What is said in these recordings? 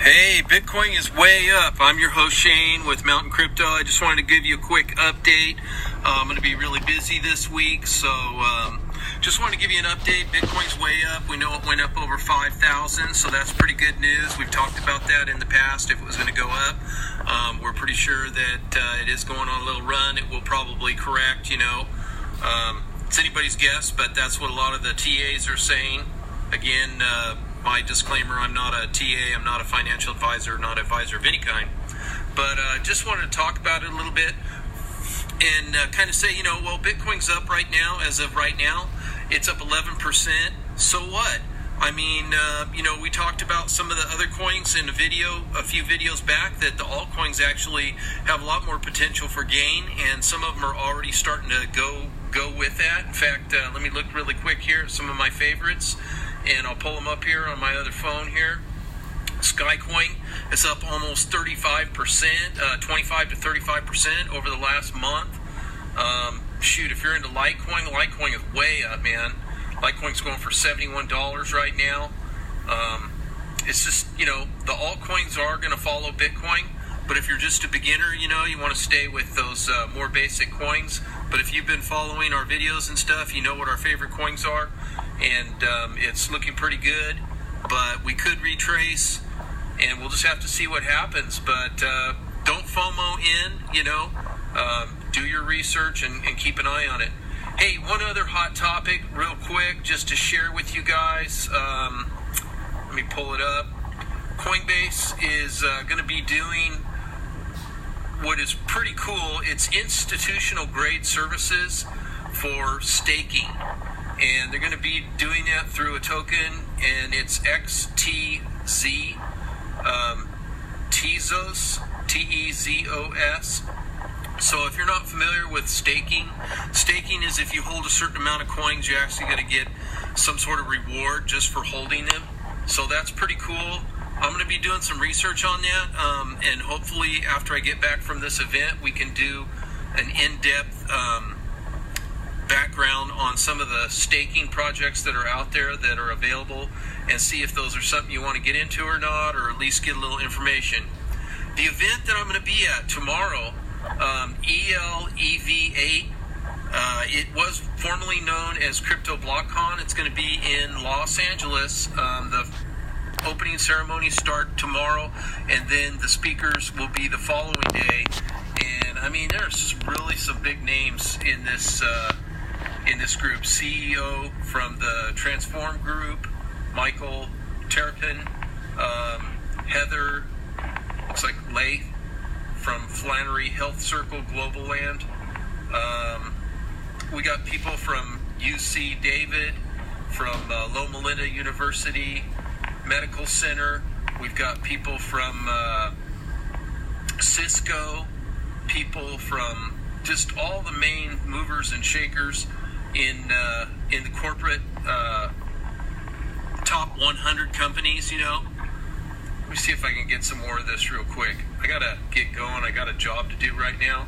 Hey, Bitcoin is way up. I'm your host Shane with Mountain Crypto. I just wanted to give you a quick update. Uh, I'm going to be really busy this week, so um, just wanted to give you an update. Bitcoin's way up. We know it went up over 5,000, so that's pretty good news. We've talked about that in the past if it was going to go up. Um, we're pretty sure that uh, it is going on a little run. It will probably correct, you know. Um, it's anybody's guess, but that's what a lot of the TAs are saying. Again, uh, my disclaimer I'm not a TA, I'm not a financial advisor, not advisor of any kind. But uh, just wanted to talk about it a little bit and uh, kind of say, you know, well, Bitcoin's up right now, as of right now, it's up 11%. So what? I mean, uh, you know, we talked about some of the other coins in a video, a few videos back, that the altcoins actually have a lot more potential for gain, and some of them are already starting to go go with that. In fact, uh, let me look really quick here at some of my favorites and I'll pull them up here on my other phone here. Skycoin is up almost 35%, uh, 25 to 35% over the last month. Um, shoot, if you're into Litecoin, Litecoin is way up, man. Litecoin's going for $71 right now. Um, it's just, you know, the altcoins are going to follow Bitcoin. But if you're just a beginner, you know, you want to stay with those uh, more basic coins. But if you've been following our videos and stuff, you know what our favorite coins are and um, it's looking pretty good. But we could retrace, and we'll just have to see what happens. But uh, don't FOMO in, you know. Um, do your research and, and, keep an eye on it. Hey, one other hot topic, real quick, just to share with you guys. Um, let me pull it up. Coinbase is uh, going to be doing what is pretty cool. It's institutional grade services for staking and they're going to be doing that through a token, and it's XTZ, um, Tezos, T E Z O S. So if you're not familiar with staking, staking is if you hold a certain amount of coins, you're actually going to get some sort of reward just for holding them. So that's pretty cool. I'm going to be doing some research on that, um, and hopefully after I get back from this event, we can do an in-depth um, background on some of the staking projects that are out there that are available and see if those are something you want to get into or not, or at least get a little information. The event that I'm going to be at tomorrow, um, ELEV8, uh, it was formerly known as Crypto BlockCon. It's going to be in Los Angeles. Um, the opening ceremonies start tomorrow, and then the speakers will be the following day. And I mean, there's really some big names in this. Uh, in this group CEO from the Transform Group, Michael Terpin, um, Heather, looks like Lath from Flannery Health Circle Global Land. Um, we got people from UC Davis, from uh, Loma Linda University Medical Center. We've got people from uh, Cisco, people from just all the main movers and shakers in uh, in the corporate uh, top 100 companies. You know, let me see if I can get some more of this real quick. I gotta get going. I got a job to do right now,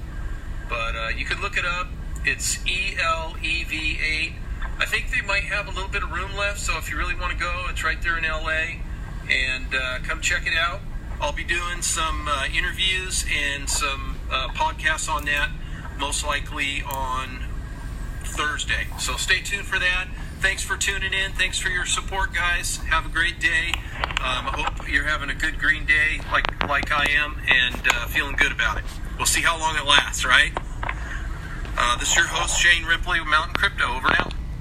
but uh, you can look it up. It's ELEV8. I think they might have a little bit of room left, so if you really want to go, it's right there in LA, and uh, come check it out. I'll be doing some uh, interviews and some uh, podcasts on that, most likely on Thursday. So stay tuned for that. Thanks for tuning in. Thanks for your support, guys. Have a great day. Um, I hope you're having a good green day, like like I am, and uh, feeling good about it. We'll see how long it lasts, right? Uh, this is your host Shane Ripley with Mountain Crypto. Over now.